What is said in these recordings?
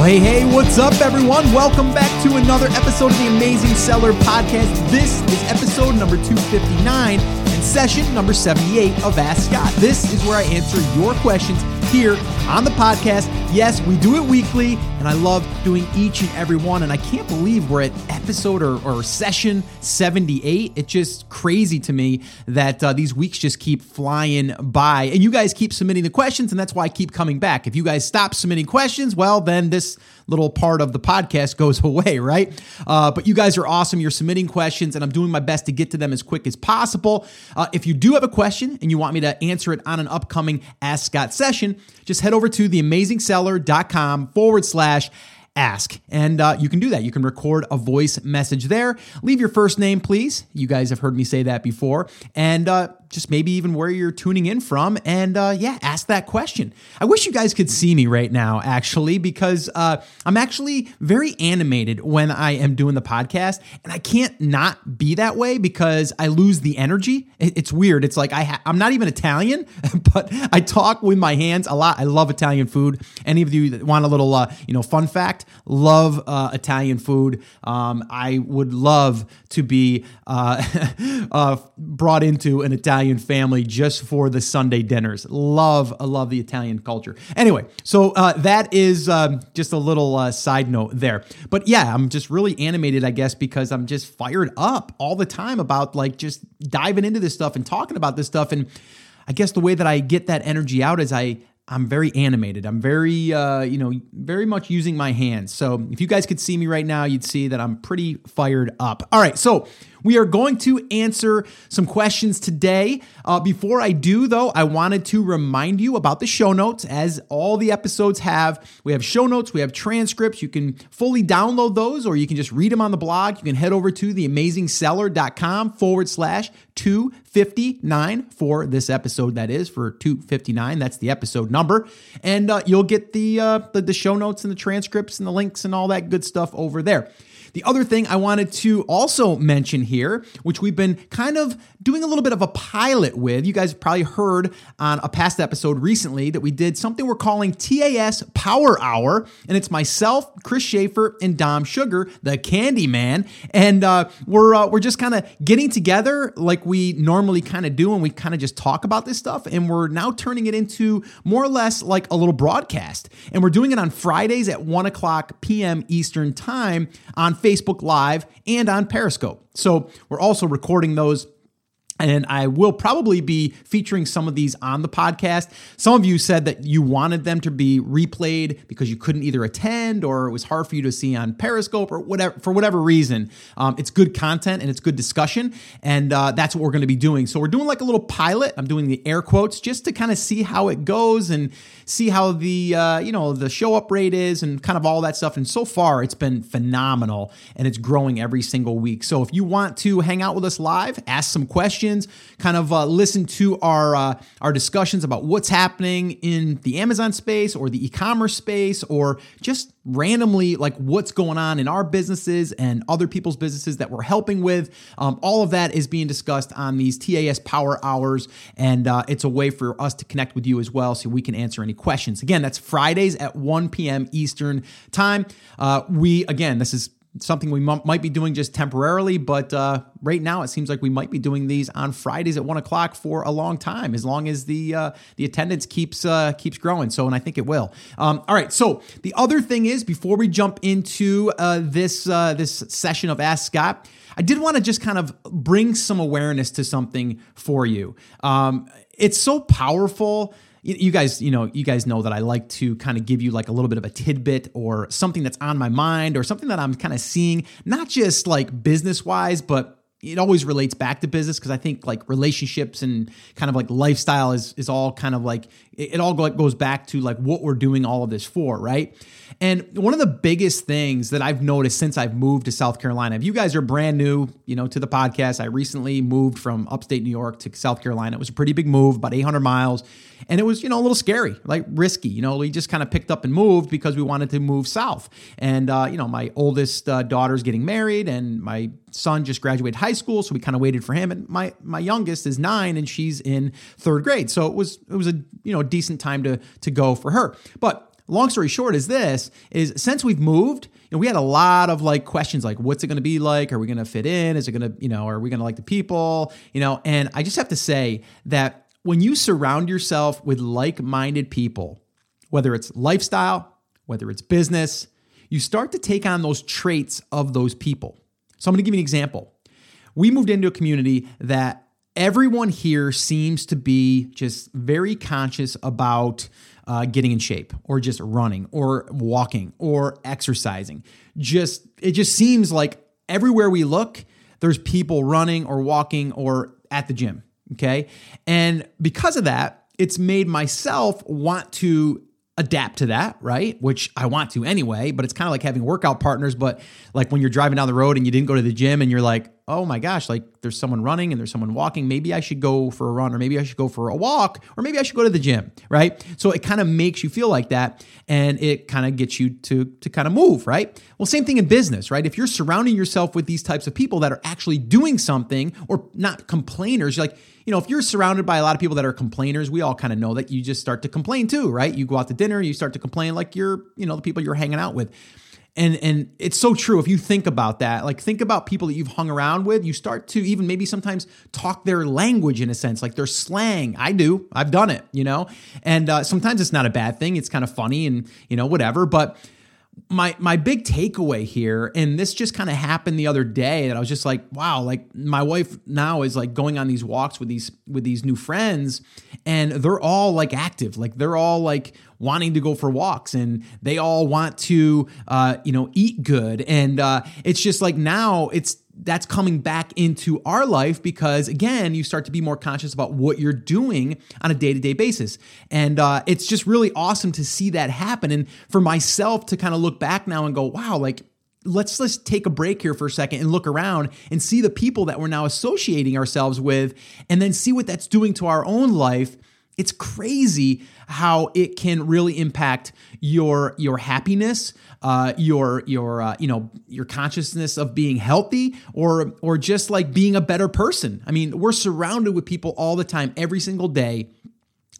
Well, hey, hey, what's up, everyone? Welcome back to another episode of the Amazing Seller Podcast. This is episode number 259 and session number 78 of Ask Scott. This is where I answer your questions here on the podcast. Yes, we do it weekly, and I love doing each and every one. And I can't believe we're at episode or, or session 78. It's just crazy to me that uh, these weeks just keep flying by. And you guys keep submitting the questions, and that's why I keep coming back. If you guys stop submitting questions, well, then this little part of the podcast goes away, right? Uh, but you guys are awesome. You're submitting questions, and I'm doing my best to get to them as quick as possible. Uh, if you do have a question and you want me to answer it on an upcoming Ask Scott session, just head over to theamazingseller.com forward slash ask. And uh, you can do that. You can record a voice message there. Leave your first name, please. You guys have heard me say that before. And uh, just maybe even where you're tuning in from. And uh, yeah, ask that question. I wish you guys could see me right now, actually, because uh, I'm actually very animated when I am doing the podcast. And I can't not be that way because I lose the energy. It's weird. It's like I ha- I'm not even Italian, but I talk with my hands a lot. I love Italian food. Any of you that want a little, uh, you know, fun fact, love uh, Italian food. Um, I would love to be uh, uh, brought into an Italian Italian family just for the Sunday dinners. Love, I love the Italian culture. Anyway, so uh, that is um, just a little uh, side note there. But yeah, I'm just really animated, I guess, because I'm just fired up all the time about like just diving into this stuff and talking about this stuff. And I guess the way that I get that energy out is I I'm very animated. I'm very, uh, you know, very much using my hands. So if you guys could see me right now, you'd see that I'm pretty fired up. All right, so we are going to answer some questions today. Uh, before I do, though, I wanted to remind you about the show notes, as all the episodes have. We have show notes, we have transcripts. You can fully download those, or you can just read them on the blog. You can head over to theamazingseller.com forward slash 259 for this episode. That is for 259. That's the episode number, and uh, you'll get the, uh, the the show notes and the transcripts and the links and all that good stuff over there. The other thing I wanted to also mention here, which we've been kind of doing a little bit of a pilot with, you guys probably heard on a past episode recently that we did something we're calling TAS Power Hour, and it's myself, Chris Schaefer, and Dom Sugar, the Candy Man, and uh, we're uh, we're just kind of getting together like we normally kind of do, and we kind of just talk about this stuff, and we're now turning it into more or less like a little broadcast, and we're doing it on Fridays at one o'clock p.m. Eastern time on Facebook Live and on Periscope. So we're also recording those and I will probably be featuring some of these on the podcast. Some of you said that you wanted them to be replayed because you couldn't either attend or it was hard for you to see on Periscope or whatever for whatever reason. Um, it's good content and it's good discussion, and uh, that's what we're going to be doing. So we're doing like a little pilot. I'm doing the air quotes just to kind of see how it goes and see how the uh, you know the show up rate is and kind of all that stuff. And so far, it's been phenomenal and it's growing every single week. So if you want to hang out with us live, ask some questions kind of uh, listen to our uh, our discussions about what's happening in the Amazon space or the e-commerce space, or just randomly like what's going on in our businesses and other people's businesses that we're helping with. Um, all of that is being discussed on these TAS Power Hours, and uh, it's a way for us to connect with you as well, so we can answer any questions. Again, that's Fridays at 1 p.m. Eastern time. Uh, we again, this is something we m- might be doing just temporarily, but uh, right now it seems like we might be doing these on Fridays at one o'clock for a long time, as long as the uh, the attendance keeps uh, keeps growing. So, and I think it will. Um, all right. So the other thing is, before we jump into uh, this uh, this session of Ask Scott. I did want to just kind of bring some awareness to something for you. Um, it's so powerful you guys, you know, you guys know that I like to kind of give you like a little bit of a tidbit or something that's on my mind or something that I'm kind of seeing, not just like business wise, but it always relates back to business because I think like relationships and kind of like lifestyle is is all kind of like it, all goes back to like what we're doing all of this for, right? And one of the biggest things that I've noticed since I've moved to South Carolina, if you guys are brand new, you know, to the podcast, I recently moved from upstate New York to South Carolina. It was a pretty big move, about 800 miles, and it was, you know, a little scary, like risky. You know, we just kind of picked up and moved because we wanted to move south. And uh, you know, my oldest uh, daughter's getting married, and my son just graduated high school, so we kind of waited for him. And my my youngest is nine, and she's in third grade, so it was it was a you know decent time to to go for her. But long story short is this is since we've moved, you know, we had a lot of like questions like what's it going to be like? Are we going to fit in? Is it going to, you know, are we going to like the people? You know, and I just have to say that when you surround yourself with like-minded people, whether it's lifestyle, whether it's business, you start to take on those traits of those people. So I'm going to give you an example. We moved into a community that everyone here seems to be just very conscious about uh, getting in shape or just running or walking or exercising. Just it just seems like everywhere we look, there's people running or walking or at the gym. Okay. And because of that, it's made myself want to adapt to that, right? Which I want to anyway, but it's kind of like having workout partners. But like when you're driving down the road and you didn't go to the gym and you're like, oh my gosh, like there's someone running and there's someone walking. Maybe I should go for a run or maybe I should go for a walk or maybe I should go to the gym, right? So it kind of makes you feel like that and it kind of gets you to to kind of move, right? Well, same thing in business, right? If you're surrounding yourself with these types of people that are actually doing something or not complainers, like you know, if you're surrounded by a lot of people that are complainers, we all kind of know that you just start to complain too, right? You go out to dinner, you start to complain like you're, you know, the people you're hanging out with. And and it's so true if you think about that. Like think about people that you've hung around with, you start to even maybe sometimes talk their language in a sense, like their slang. I do. I've done it, you know. And uh, sometimes it's not a bad thing. It's kind of funny and you know whatever, but my my big takeaway here and this just kind of happened the other day that I was just like wow like my wife now is like going on these walks with these with these new friends and they're all like active like they're all like wanting to go for walks and they all want to uh you know eat good. And uh it's just like now it's that's coming back into our life because again you start to be more conscious about what you're doing on a day-to-day basis. And uh, it's just really awesome to see that happen. And for myself to kind of look back now and go wow like let's let's take a break here for a second and look around and see the people that we're now associating ourselves with and then see what that's doing to our own life it's crazy how it can really impact your your happiness, uh, your your uh, you know your consciousness of being healthy, or or just like being a better person. I mean, we're surrounded with people all the time, every single day,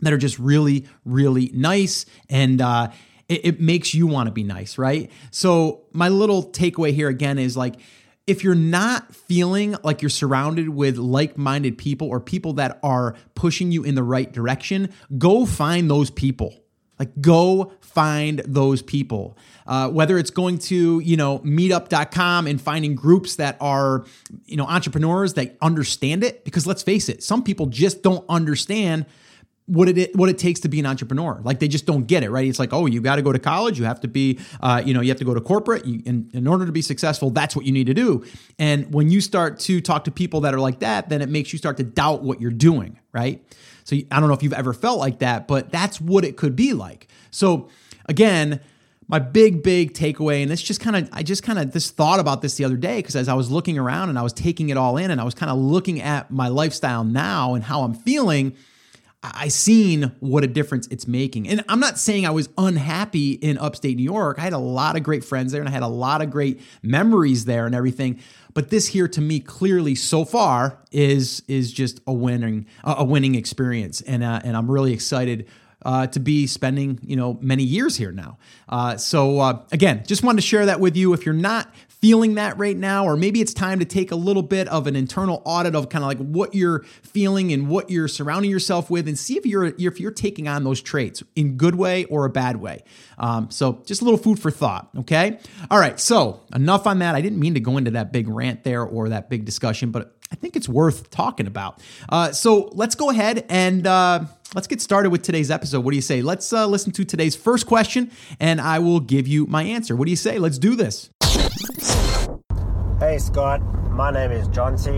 that are just really really nice and. Uh, it, it makes you want to be nice, right? So, my little takeaway here again is like, if you're not feeling like you're surrounded with like minded people or people that are pushing you in the right direction, go find those people. Like, go find those people. Uh, whether it's going to, you know, meetup.com and finding groups that are, you know, entrepreneurs that understand it. Because let's face it, some people just don't understand what it what it takes to be an entrepreneur. Like they just don't get it, right? It's like, oh, you got to go to college, you have to be, uh, you know, you have to go to corporate. You, in, in order to be successful, that's what you need to do. And when you start to talk to people that are like that, then it makes you start to doubt what you're doing, right? So I don't know if you've ever felt like that, but that's what it could be like. So again, my big big takeaway and this just kind of i just kind of just thought about this the other day because as i was looking around and i was taking it all in and i was kind of looking at my lifestyle now and how i'm feeling I seen what a difference it's making. And I'm not saying I was unhappy in upstate New York. I had a lot of great friends there and I had a lot of great memories there and everything. But this here to me clearly so far is is just a winning a winning experience. And uh, and I'm really excited uh, to be spending you know many years here now. Uh, so uh, again, just wanted to share that with you. If you're not feeling that right now, or maybe it's time to take a little bit of an internal audit of kind of like what you're feeling and what you're surrounding yourself with, and see if you're if you're taking on those traits in good way or a bad way. Um, so just a little food for thought. Okay. All right. So enough on that. I didn't mean to go into that big rant there or that big discussion, but I think it's worth talking about. Uh, so let's go ahead and uh, let's get started with today's episode. What do you say? Let's uh, listen to today's first question, and I will give you my answer. What do you say? Let's do this. Hey Scott, my name is John T.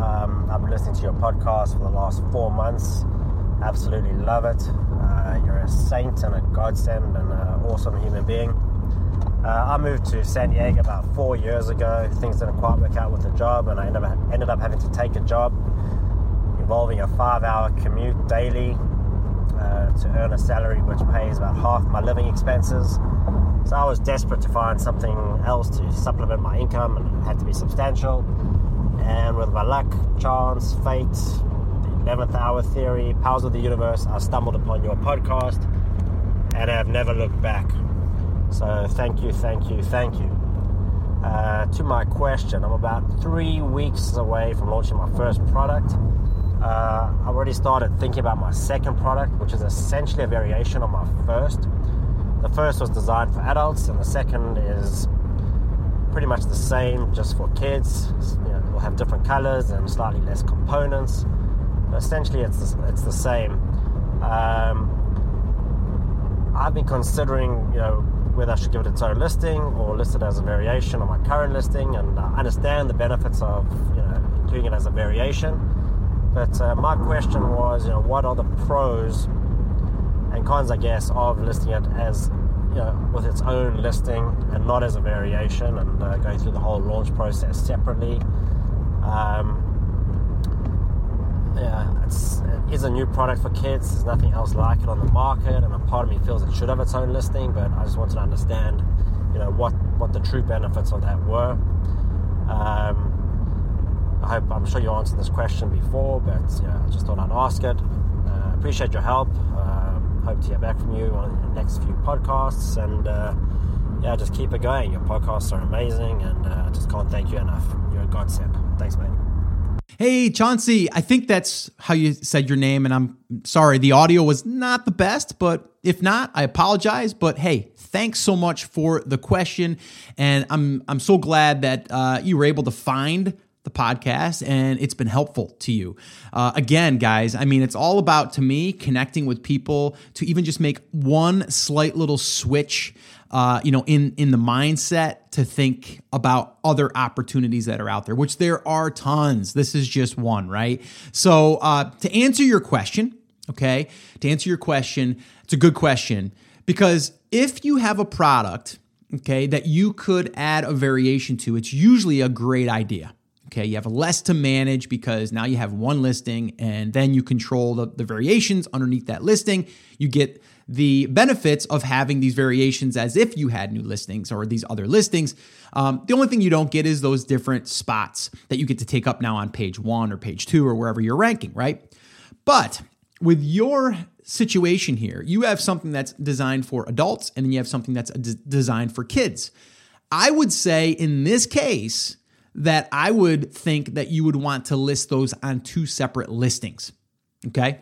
Um, I've been listening to your podcast for the last four months. Absolutely love it. Uh, you're a saint and a godsend and an awesome human being. Uh, I moved to San Diego about four years ago. Things didn't quite work out with the job, and I ended up, ended up having to take a job involving a five hour commute daily uh, to earn a salary which pays about half my living expenses. So I was desperate to find something else to supplement my income, and it had to be substantial. And with my luck, chance, fate, the 11th hour theory, powers of the universe, I stumbled upon your podcast. and I have never looked back. So thank you, thank you, thank you. Uh, to my question, I'm about three weeks away from launching my first product. Uh, I've already started thinking about my second product, which is essentially a variation on my first. The first was designed for adults, and the second is pretty much the same, just for kids. You know, it'll have different colors and slightly less components. But essentially, it's the, it's the same. Um, I've been considering, you know, whether I should give it its own listing or list it as a variation on my current listing, and I understand the benefits of, you know, including it as a variation. But uh, my question was, you know, what are the pros and cons, I guess, of listing it as you know, with its own listing and not as a variation and uh, going through the whole launch process separately. Um, yeah, it's, it is a new product for kids. There's nothing else like it on the market, and a part of me feels it should have its own listing. But I just wanted to understand, you know, what what the true benefits of that were. Um, I hope I'm sure you answered this question before, but yeah, I just thought I'd ask it. Uh, appreciate your help. Uh, hope to hear back from you on the next few podcasts. And uh, yeah, just keep it going. Your podcasts are amazing, and uh, just can't thank you enough. You're a godsend. Thanks, mate. Hey, Chauncey, I think that's how you said your name, and I'm sorry, the audio was not the best, but if not, I apologize. But hey, thanks so much for the question, and I'm I'm so glad that uh, you were able to find the podcast and it's been helpful to you. Uh, again, guys, I mean, it's all about to me connecting with people to even just make one slight little switch. Uh, you know, in in the mindset to think about other opportunities that are out there, which there are tons. This is just one, right? So, uh, to answer your question, okay, to answer your question, it's a good question because if you have a product, okay, that you could add a variation to, it's usually a great idea. Okay, you have less to manage because now you have one listing and then you control the, the variations underneath that listing. You get the benefits of having these variations as if you had new listings or these other listings. Um, the only thing you don't get is those different spots that you get to take up now on page one or page two or wherever you're ranking, right? But with your situation here, you have something that's designed for adults and then you have something that's designed for kids. I would say in this case, that I would think that you would want to list those on two separate listings. Okay.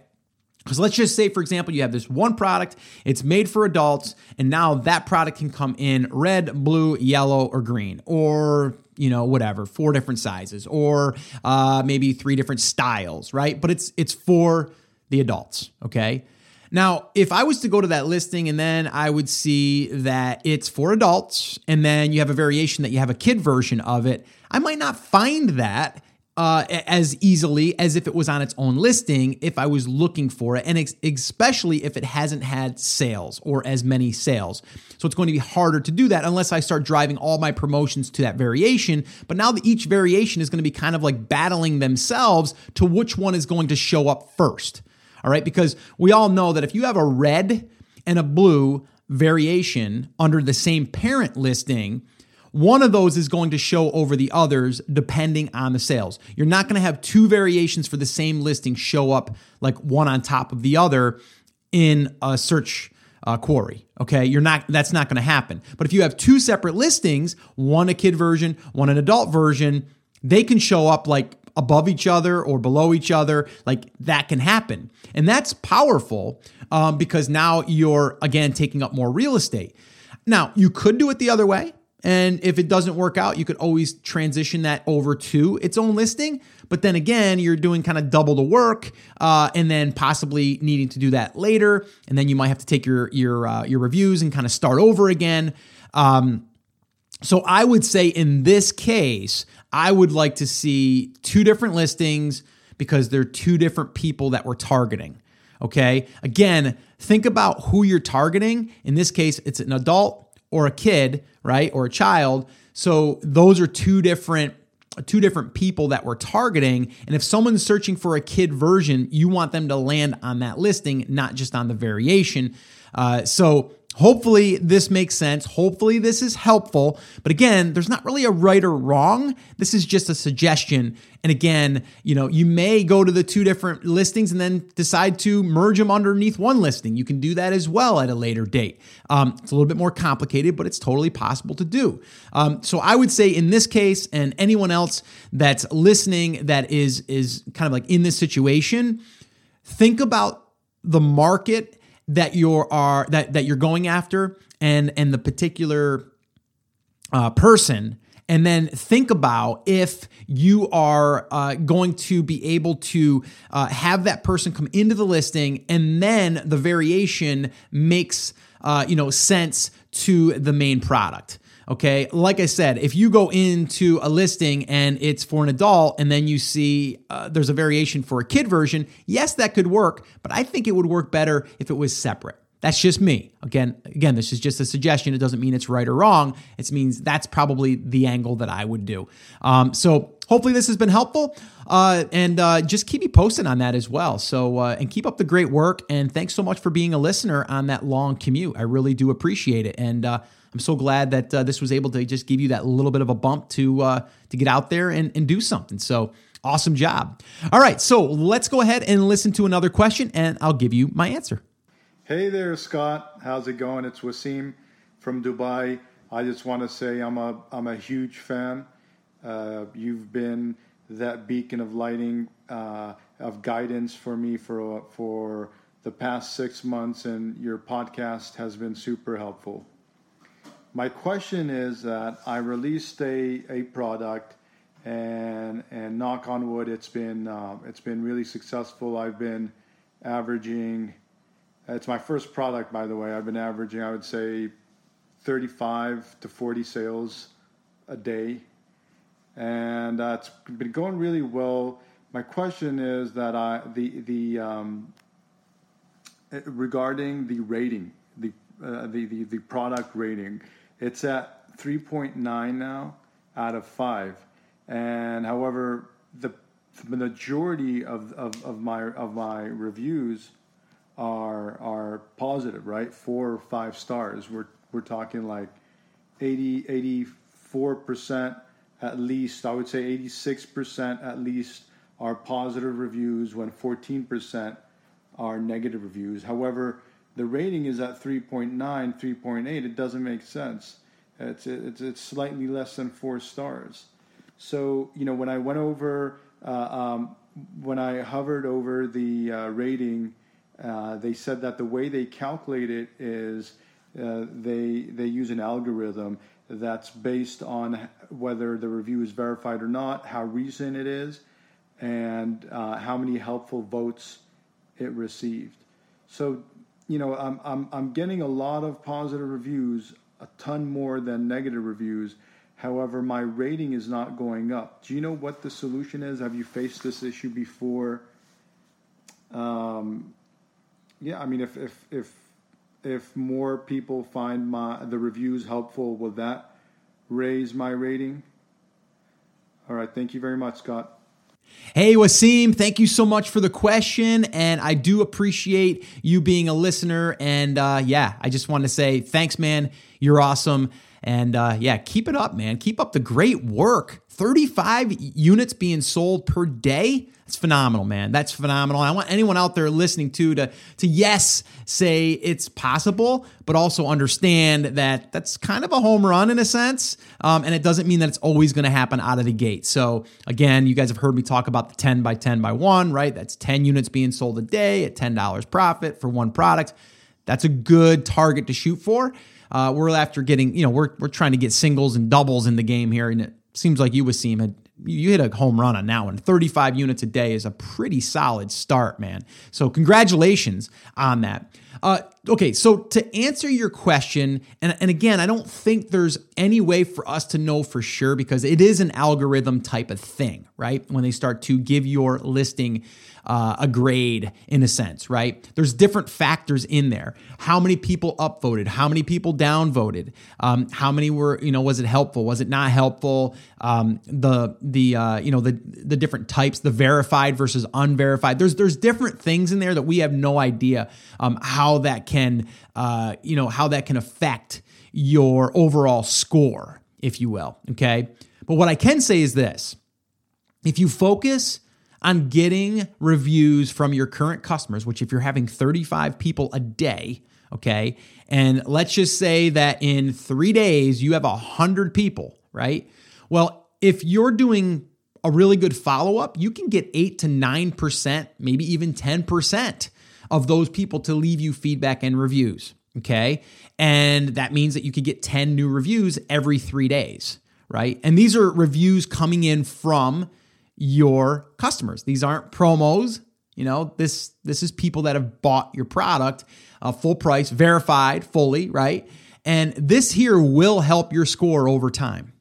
Because let's just say, for example, you have this one product, it's made for adults, and now that product can come in red, blue, yellow, or green, or you know whatever, four different sizes, or uh, maybe three different styles, right? But it's it's for the adults, okay. Now, if I was to go to that listing and then I would see that it's for adults, and then you have a variation that you have a kid version of it, I might not find that uh, as easily as if it was on its own listing if I was looking for it, and ex- especially if it hasn't had sales or as many sales. So it's going to be harder to do that unless I start driving all my promotions to that variation. But now that each variation is going to be kind of like battling themselves to which one is going to show up first. All right, because we all know that if you have a red and a blue variation under the same parent listing, one of those is going to show over the others depending on the sales. You're not going to have two variations for the same listing show up like one on top of the other in a search uh, query. Okay, you're not. That's not going to happen. But if you have two separate listings, one a kid version, one an adult version, they can show up like above each other or below each other. Like that can happen. And that's powerful um, because now you're, again, taking up more real estate. Now, you could do it the other way. And if it doesn't work out, you could always transition that over to its own listing. But then again, you're doing kind of double the work, uh, and then possibly needing to do that later. And then you might have to take your your uh, your reviews and kind of start over again. Um, so I would say in this case, I would like to see two different listings because they're two different people that we're targeting. Okay. Again, think about who you're targeting. In this case, it's an adult or a kid, right? Or a child. So those are two different two different people that we're targeting. And if someone's searching for a kid version, you want them to land on that listing, not just on the variation. Uh, so Hopefully, this makes sense. Hopefully, this is helpful. But again, there's not really a right or wrong. This is just a suggestion. And again, you know, you may go to the two different listings and then decide to merge them underneath one listing. You can do that as well at a later date. Um, it's a little bit more complicated, but it's totally possible to do. Um, so I would say in this case, and anyone else that's listening that is is kind of like in this situation, think about the market that you're are that that you're going after and and the particular uh, person. And then think about if you are uh, going to be able to uh, have that person come into the listing and then the variation makes uh, you know sense to the main product Okay. Like I said, if you go into a listing and it's for an adult and then you see uh, there's a variation for a kid version, yes, that could work, but I think it would work better if it was separate. That's just me. Again, again, this is just a suggestion. It doesn't mean it's right or wrong. It means that's probably the angle that I would do. Um, so hopefully this has been helpful, uh, and uh, just keep me posted on that as well. So uh, and keep up the great work. And thanks so much for being a listener on that long commute. I really do appreciate it. And uh, I'm so glad that uh, this was able to just give you that little bit of a bump to uh, to get out there and, and do something. So awesome job. All right, so let's go ahead and listen to another question, and I'll give you my answer. Hey there, Scott. How's it going? It's Wasim from Dubai. I just want to say I'm a I'm a huge fan. Uh, you've been that beacon of lighting uh, of guidance for me for for the past six months, and your podcast has been super helpful. My question is that I released a, a product and and knock on wood, it's been uh, it's been really successful. I've been averaging. It's my first product, by the way. I've been averaging, I would say, 35 to 40 sales a day, and uh, it's been going really well. My question is that I the the um, regarding the rating, the, uh, the the the product rating. It's at 3.9 now out of 5. And however, the, the majority of, of, of, my, of my reviews are, are positive, right? Four or five stars. We're, we're talking like 80, 84% at least, I would say 86% at least are positive reviews when 14% are negative reviews. However, the rating is at 3.9, 3.8. It doesn't make sense. It's, it's, it's slightly less than four stars. So, you know, when I went over, uh, um, when I hovered over the uh, rating, uh, they said that the way they calculate it is uh, they, they use an algorithm that's based on whether the review is verified or not, how recent it is, and uh, how many helpful votes it received. So you know, I'm, I'm, I'm getting a lot of positive reviews, a ton more than negative reviews. However, my rating is not going up. Do you know what the solution is? Have you faced this issue before? Um, yeah, I mean, if, if, if, if more people find my, the reviews helpful, will that raise my rating? All right. Thank you very much, Scott. Hey, Wasim, thank you so much for the question. And I do appreciate you being a listener. And uh, yeah, I just want to say thanks, man. You're awesome. And uh, yeah, keep it up, man. Keep up the great work. 35 units being sold per day. That's phenomenal, man. That's phenomenal. I want anyone out there listening to to to yes say it's possible, but also understand that that's kind of a home run in a sense, um, and it doesn't mean that it's always going to happen out of the gate. So again, you guys have heard me talk about the 10 by 10 by one, right? That's 10 units being sold a day at $10 profit for one product. That's a good target to shoot for. Uh, we're after getting, you know, we're we're trying to get singles and doubles in the game here, and it seems like you, Wasim, had you hit a home run on that one. 35 units a day is a pretty solid start, man. So congratulations on that. Uh, okay, so to answer your question, and, and again, I don't think there's any way for us to know for sure because it is an algorithm type of thing, right? When they start to give your listing uh, a grade in a sense, right? There's different factors in there. How many people upvoted? How many people downvoted? Um, how many were, you know, was it helpful? Was it not helpful? Um, the the uh, you know the the different types, the verified versus unverified. There's there's different things in there that we have no idea um, how that can, uh, you know, how that can affect your overall score, if you will. Okay. But what I can say is this if you focus on getting reviews from your current customers, which if you're having 35 people a day, okay, and let's just say that in three days you have 100 people, right? Well, if you're doing a really good follow up, you can get 8 to 9%, maybe even 10% of those people to leave you feedback and reviews. Okay. And that means that you could get 10 new reviews every three days, right? And these are reviews coming in from your customers. These aren't promos. You know, this this is people that have bought your product, uh, full price, verified fully, right? And this here will help your score over time.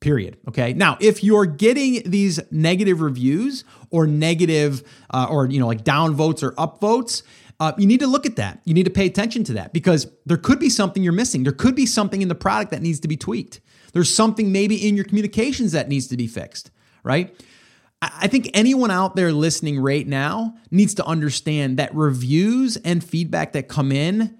Period. Okay. Now, if you're getting these negative reviews or negative, uh, or you know, like down votes or up votes, uh, you need to look at that. You need to pay attention to that because there could be something you're missing. There could be something in the product that needs to be tweaked. There's something maybe in your communications that needs to be fixed, right? I think anyone out there listening right now needs to understand that reviews and feedback that come in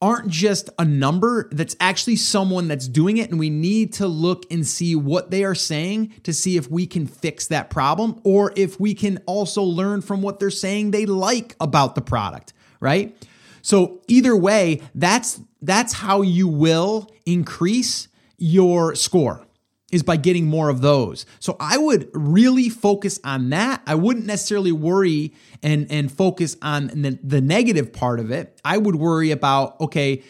aren't just a number, that's actually someone that's doing it. And we need to look and see what they are saying to see if we can fix that problem or if we can also learn from what they're saying they like about the product, right? So either way, that's that's how you will increase your score is by getting more of those. So I would really focus on that. I wouldn't necessarily worry and and focus on the, the negative part of it. I would worry about okay,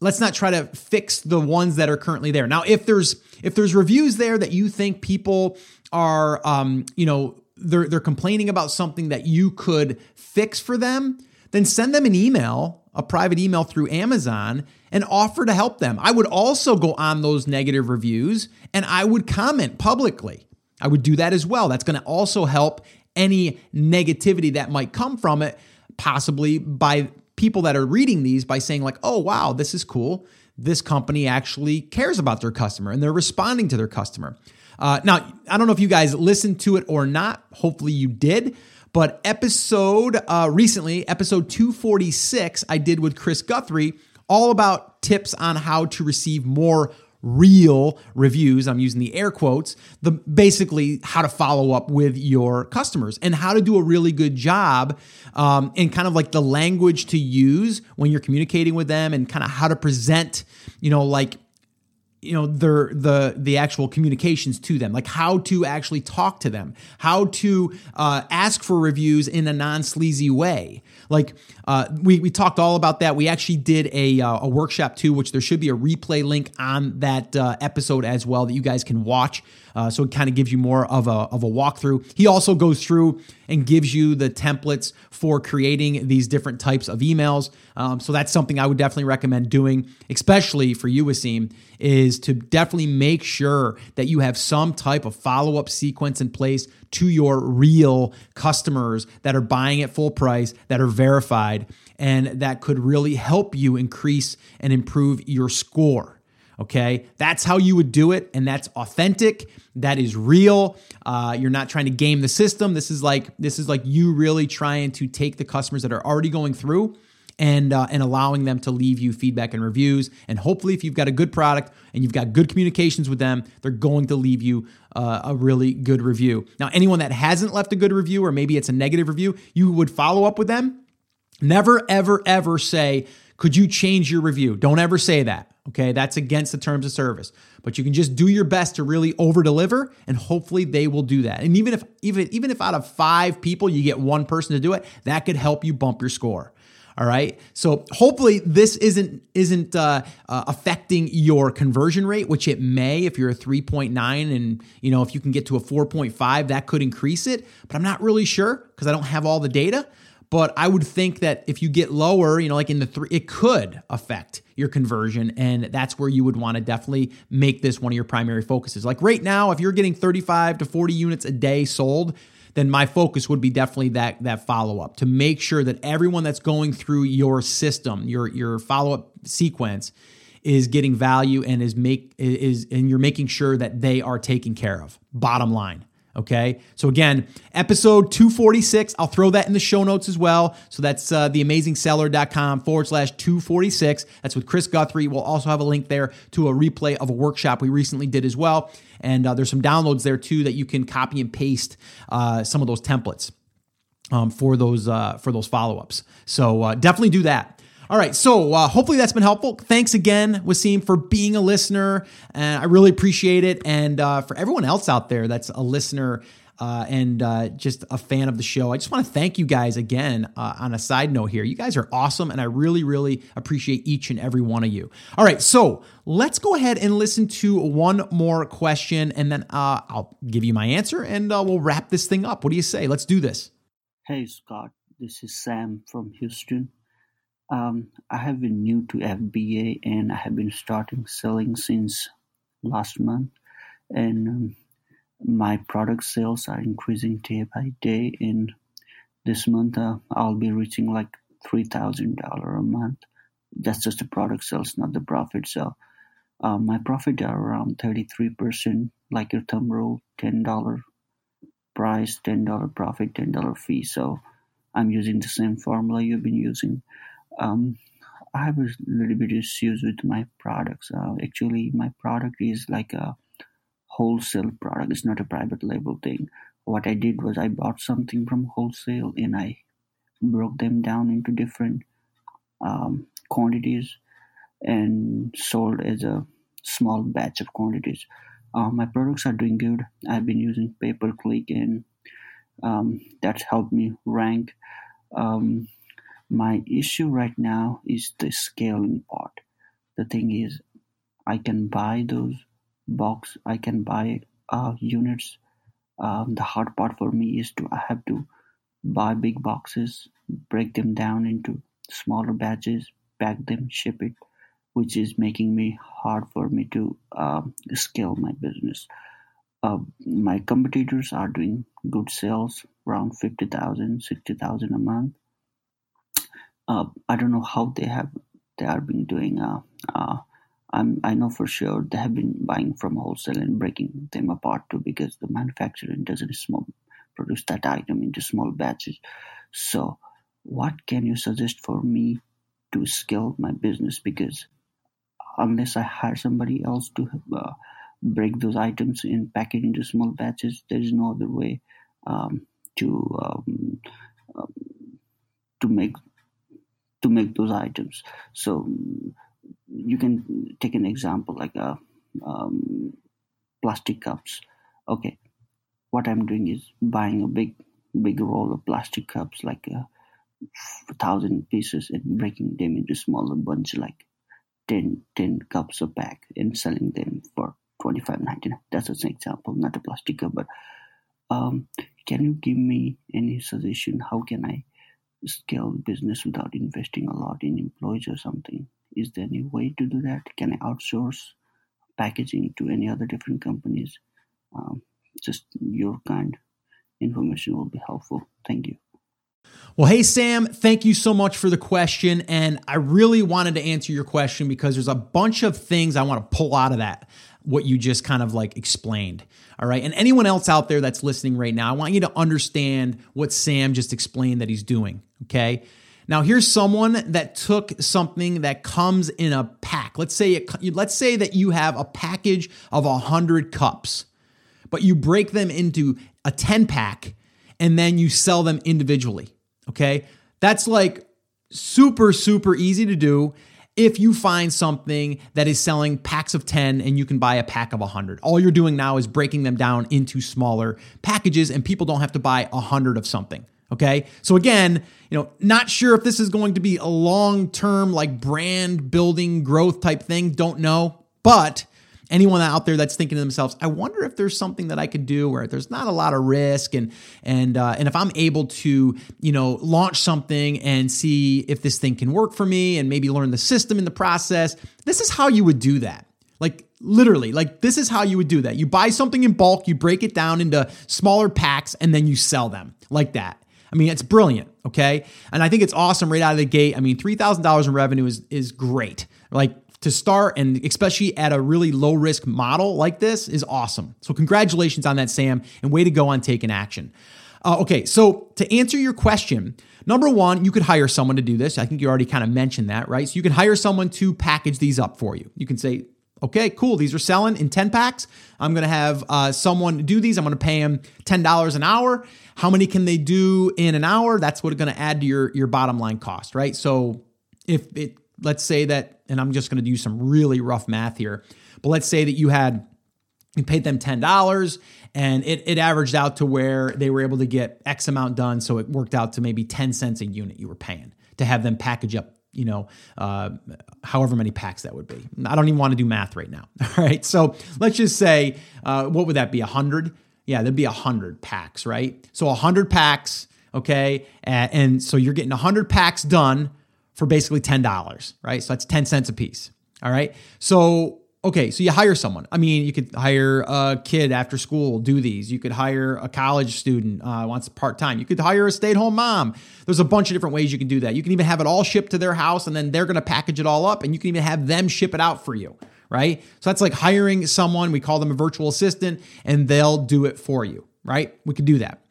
let's not try to fix the ones that are currently there. Now, if there's if there's reviews there that you think people are um, you know, they're they're complaining about something that you could fix for them, then send them an email, a private email through Amazon and offer to help them. I would also go on those negative reviews and I would comment publicly. I would do that as well. That's going to also help any negativity that might come from it, possibly by people that are reading these by saying, like, oh, wow, this is cool. This company actually cares about their customer and they're responding to their customer. Uh, now, I don't know if you guys listened to it or not. Hopefully, you did. But episode uh, recently, episode 246, I did with Chris Guthrie, all about tips on how to receive more real reviews. I'm using the air quotes. The basically how to follow up with your customers and how to do a really good job um, and kind of like the language to use when you're communicating with them and kind of how to present you know like you know their the the actual communications to them like how to actually talk to them how to uh, ask for reviews in a non-sleazy way. Like uh, we, we talked all about that we actually did a, uh, a workshop too which there should be a replay link on that uh, episode as well that you guys can watch uh, so it kind of gives you more of a, of a walkthrough. He also goes through and gives you the templates for creating these different types of emails. Um, so that's something I would definitely recommend doing, especially for you, Wasim, is to definitely make sure that you have some type of follow up sequence in place to your real customers that are buying at full price, that are verified, and that could really help you increase and improve your score. Okay, that's how you would do it, and that's authentic. That is real. Uh, you're not trying to game the system. This is like this is like you really trying to take the customers that are already going through and uh, and allowing them to leave you feedback and reviews. And hopefully, if you've got a good product and you've got good communications with them, they're going to leave you uh, a really good review. Now, anyone that hasn't left a good review or maybe it's a negative review, you would follow up with them. Never, ever, ever say, "Could you change your review?" Don't ever say that. Okay, that's against the terms of service. But you can just do your best to really over deliver, and hopefully they will do that. And even if even even if out of five people you get one person to do it, that could help you bump your score. All right. So hopefully this isn't isn't uh, uh, affecting your conversion rate, which it may if you're a 3.9 and you know if you can get to a 4.5, that could increase it. But I'm not really sure because I don't have all the data. But I would think that if you get lower, you know, like in the three, it could affect your conversion. And that's where you would want to definitely make this one of your primary focuses. Like right now, if you're getting 35 to 40 units a day sold, then my focus would be definitely that that follow up to make sure that everyone that's going through your system, your your follow up sequence, is getting value and is make is and you're making sure that they are taken care of. Bottom line. Okay. So again, episode 246, I'll throw that in the show notes as well. So that's uh, theamazingseller.com forward slash 246. That's with Chris Guthrie. We'll also have a link there to a replay of a workshop we recently did as well. And uh, there's some downloads there too that you can copy and paste uh, some of those templates um, for those uh, for those follow ups. So uh, definitely do that. All right, so uh, hopefully that's been helpful. Thanks again, Wasim, for being a listener, and I really appreciate it. And uh, for everyone else out there that's a listener uh, and uh, just a fan of the show, I just want to thank you guys again. Uh, on a side note here, you guys are awesome, and I really, really appreciate each and every one of you. All right, so let's go ahead and listen to one more question, and then uh, I'll give you my answer, and we'll wrap this thing up. What do you say? Let's do this. Hey, Scott. This is Sam from Houston. Um, I have been new to FBA and I have been starting selling since last month, and um, my product sales are increasing day by day. And this month, uh, I'll be reaching like three thousand dollar a month. That's just the product sales, not the profit. So, uh, my profit are around thirty three percent, like your thumb rule, ten dollar price, ten dollar profit, ten dollar fee. So, I'm using the same formula you've been using. Um, I have a little bit issues with my products. Uh, actually, my product is like a wholesale product. It's not a private label thing. What I did was I bought something from wholesale and I broke them down into different um, quantities and sold as a small batch of quantities. Uh, my products are doing good. I've been using pay per click and um, that's helped me rank. Um, my issue right now is the scaling part. The thing is, I can buy those box. I can buy uh, units. Um, the hard part for me is to I have to buy big boxes, break them down into smaller batches, pack them, ship it, which is making me hard for me to uh, scale my business. Uh, my competitors are doing good sales around 50,000, 60,000 a month uh, I don't know how they have they are been doing. Uh, uh, I know for sure they have been buying from wholesale and breaking them apart too because the manufacturer doesn't small produce that item into small batches. So, what can you suggest for me to scale my business? Because unless I hire somebody else to uh, break those items and pack it into small batches, there is no other way um, to um, um, to make to make those items. So you can take an example like a uh, um, plastic cups. Okay, what I'm doing is buying a big big roll of plastic cups, like a uh, thousand pieces, and breaking them into smaller bunch, like 10, 10 cups a pack, and selling them for twenty five ninety nine. That's an example, not a plastic cup, but um, can you give me any suggestion? How can I scale business without investing a lot in employees or something? Is there any way to do that? Can I outsource packaging to any other different companies? Um, just your kind information will be helpful. Thank you. Well, hey, Sam, thank you so much for the question. And I really wanted to answer your question because there's a bunch of things I want to pull out of that, what you just kind of like explained. All right. And anyone else out there that's listening right now, I want you to understand what Sam just explained that he's doing. Okay. Now here's someone that took something that comes in a pack. Let's say it, let's say that you have a package of 100 cups, but you break them into a 10 pack and then you sell them individually. Okay? That's like super super easy to do if you find something that is selling packs of 10 and you can buy a pack of 100. All you're doing now is breaking them down into smaller packages and people don't have to buy 100 of something. Okay. So again, you know, not sure if this is going to be a long term, like brand building growth type thing. Don't know. But anyone out there that's thinking to themselves, I wonder if there's something that I could do where there's not a lot of risk and and uh, and if I'm able to, you know, launch something and see if this thing can work for me and maybe learn the system in the process. This is how you would do that. Like literally, like this is how you would do that. You buy something in bulk, you break it down into smaller packs, and then you sell them like that. I mean, it's brilliant, okay? And I think it's awesome right out of the gate. I mean, $3,000 in revenue is is great. Like to start and especially at a really low risk model like this is awesome. So congratulations on that, Sam, and way to go on taking action. Uh, okay, so to answer your question, number one, you could hire someone to do this. I think you already kind of mentioned that, right? So you can hire someone to package these up for you. You can say, okay, cool, these are selling in 10 packs. I'm going to have uh, someone do these. I'm going to pay them $10 an hour. How many can they do in an hour? That's what it's going to add to your, your bottom line cost, right? So if it, let's say that, and I'm just going to do some really rough math here, but let's say that you had, you paid them $10 and it, it averaged out to where they were able to get X amount done. So it worked out to maybe 10 cents a unit you were paying to have them package up, you know, uh, however many packs that would be. I don't even want to do math right now. All right. So let's just say, uh, what would that be? 100? Yeah, there'd be 100 packs, right? So 100 packs, okay? And, and so you're getting 100 packs done for basically $10, right? So that's 10 cents a piece. All right. So okay, so you hire someone. I mean, you could hire a kid after school, do these. You could hire a college student, uh, wants part time. You could hire a stay at home mom. There's a bunch of different ways you can do that. You can even have it all shipped to their house and then they're going to package it all up and you can even have them ship it out for you, right? So that's like hiring someone. We call them a virtual assistant and they'll do it for you, right? We could do that.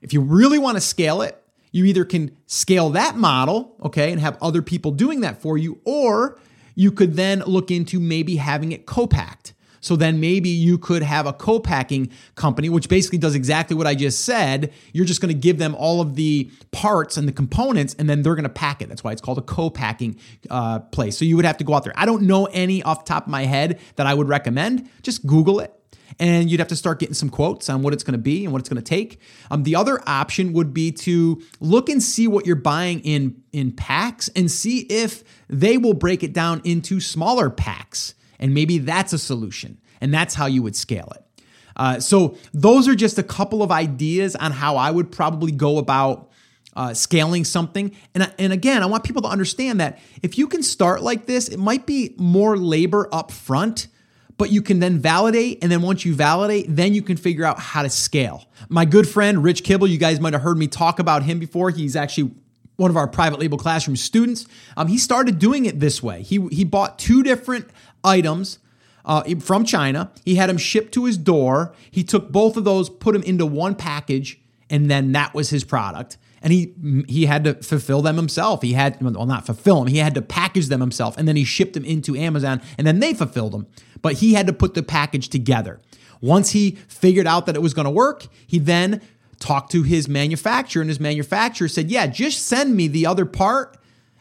If you really want to scale it, you either can scale that model, okay, and have other people doing that for you, or you could then look into maybe having it co-packed. So then maybe you could have a co-packing company, which basically does exactly what I just said. You're just going to give them all of the parts and the components, and then they're going to pack it. That's why it's called a co-packing uh, place. So you would have to go out there. I don't know any off the top of my head that I would recommend. Just Google it and you'd have to start getting some quotes on what it's going to be and what it's going to take. Um, the other option would be to look and see what you're buying in in packs and see if they will break it down into smaller packs, and maybe that's a solution, and that's how you would scale it. Uh, so those are just a couple of ideas on how I would probably go about uh, scaling something. And, and again, I want people to understand that if you can start like this, it might be more labor up front but you can then validate. And then once you validate, then you can figure out how to scale. My good friend, Rich Kibble, you guys might have heard me talk about him before. He's actually one of our private label classroom students. Um, he started doing it this way. He, he bought two different items uh, from China. He had them shipped to his door. He took both of those, put them into one package, and then that was his product and he he had to fulfill them himself. He had well not fulfill them. He had to package them himself, and then he shipped them into Amazon, and then they fulfilled them. But he had to put the package together. Once he figured out that it was going to work, he then talked to his manufacturer, and his manufacturer said, "Yeah, just send me the other part,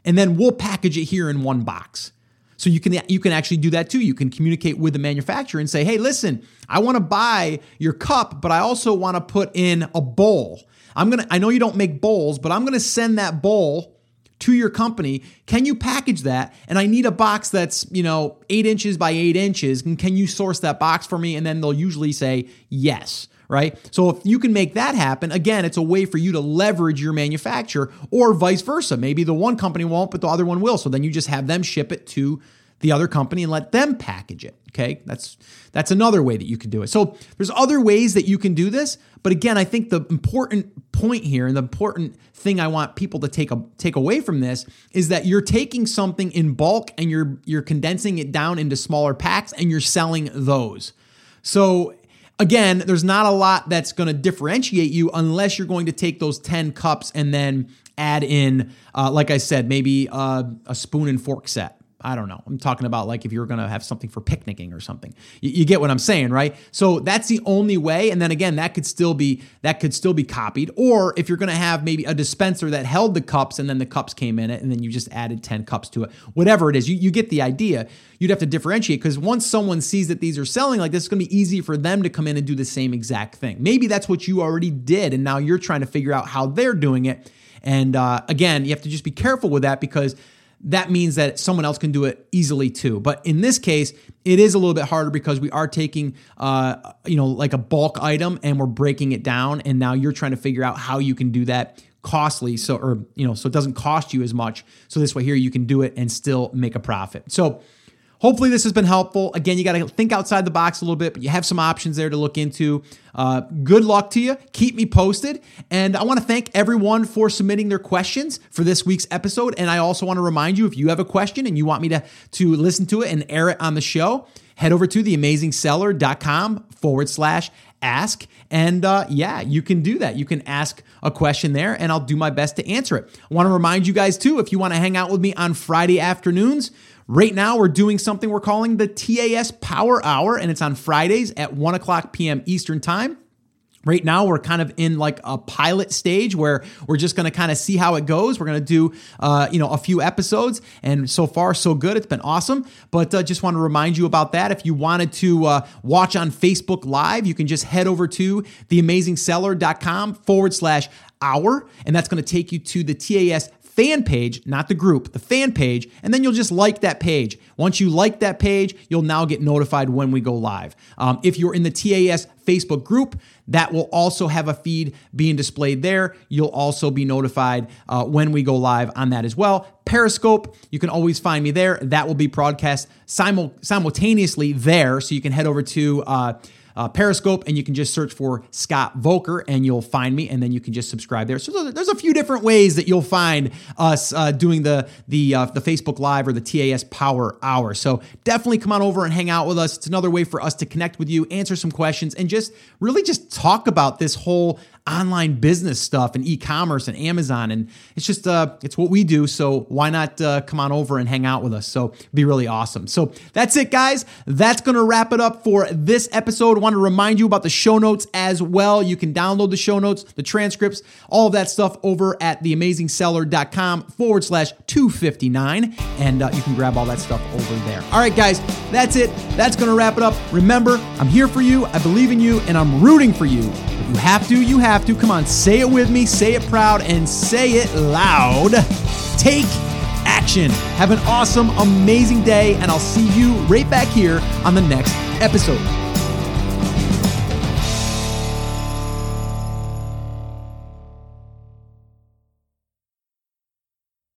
and then we'll package it here in one box." So you can you can actually do that too. You can communicate with the manufacturer and say, "Hey, listen, I want to buy your cup, but I also want to put in a bowl." I'm going to, I know you don't make bowls, but I'm going to send that bowl to your company. Can you package that? And I need a box that's, you know, eight inches by eight inches. And can you source that box for me? And then they'll usually say yes right? So if you can make that happen, again, it's a way for you to leverage your manufacturer or vice versa. Maybe the one company won't, but the other one will. So then you just have them ship it to the other company and let them package it. Okay, that's that's another way that you can do it. So there's other ways that you can do this, but again, I think the important point here and the important thing I want people to take a, take away from this is that you're taking something in bulk and you're you're condensing it down into smaller packs and you're selling those. So again, there's not a lot that's going to differentiate you unless you're going to take those 10 cups and then add in, uh, like I said, maybe uh, a spoon and fork set I don't know. I'm talking about like if you're going to have something for picnicking or something. You, you, get what I'm saying, right? So that's the only way. And then again, that could still be that could still be copied. Or if you're going to have maybe a dispenser that held the cups and then the cups came in it and then you just added 10 cups to it. Whatever it is, you, you get the idea. You'd have to differentiate because once someone sees that these are selling like this, it's going to be easy for them to come in and do the same exact thing. Maybe that's what you already did, and now you're trying to figure out how they're doing it. And uh, again, you have to just be careful with that because that means that someone else can do it easily too. But in this case, it is a little bit harder because we are taking, uh, you know, like a bulk item and we're breaking it down. And now you're trying to figure out how you can do that costly so or you know so it doesn't cost you as much so this way here you can do it and still make a profit so hopefully this has been helpful. Again, you got to think outside the box a little bit, but you have some options there to look into. Uh, good luck to you. Keep me posted. And I want to thank everyone for submitting their questions for this week's episode. And I also want to remind you if you have a question and you want me to, to listen to it and air it on the show, head over to theamazingseller.com forward slash ask. And uh, yeah, you can do that. You can ask a question there, and I'll do my best to answer it. I want to remind you guys, too, if you want to hang out with me on Friday afternoons, Right now, we're doing something we're calling the TAS Power Hour, and it's on Fridays at 1 o'clock p.m. Eastern Time. Right now, we're kind of in like a pilot stage where we're just going to kind of see how it goes. We're going to do, uh, you know, a few episodes, and so far, so good. It's been awesome. But uh, just want to remind you about that. If you wanted to uh, watch on Facebook Live, you can just head over to theamazingseller.com forward slash hour, and that's going to take you to the TAS fan page, not the group, the fan page, and then you'll just like that page. Once you like that page, you'll now get notified when we go live. Um, if you're in the TAS Facebook group, that will also have a feed being displayed there. You'll also be notified uh, when we go live on that as well. Periscope, you can always find me there. That will be broadcast simul- simultaneously there. So you can head over to uh, uh, Periscope, and you can just search for Scott Voelker and you'll find me, and then you can just subscribe there. So there's a few different ways that you'll find us uh, doing the the uh, the Facebook Live or the TAS Power Hour. So definitely come on over and hang out with us. It's another way for us to connect with you, answer some questions, and just really just talk about this whole online business stuff and e-commerce and Amazon and it's just uh it's what we do so why not uh, come on over and hang out with us? So be really awesome. So that's it guys. That's gonna wrap it up for this episode. I want to remind you about the show notes as well. You can download the show notes the transcripts all of that stuff over at theamazingseller.com forward slash 259 and uh, you can grab all that stuff over there. All right guys that's it. That's gonna wrap it up. Remember I'm here for you I believe in you and I'm rooting for you. If you have to you have have to. Come on, say it with me, say it proud, and say it loud. Take action. Have an awesome, amazing day, and I'll see you right back here on the next episode.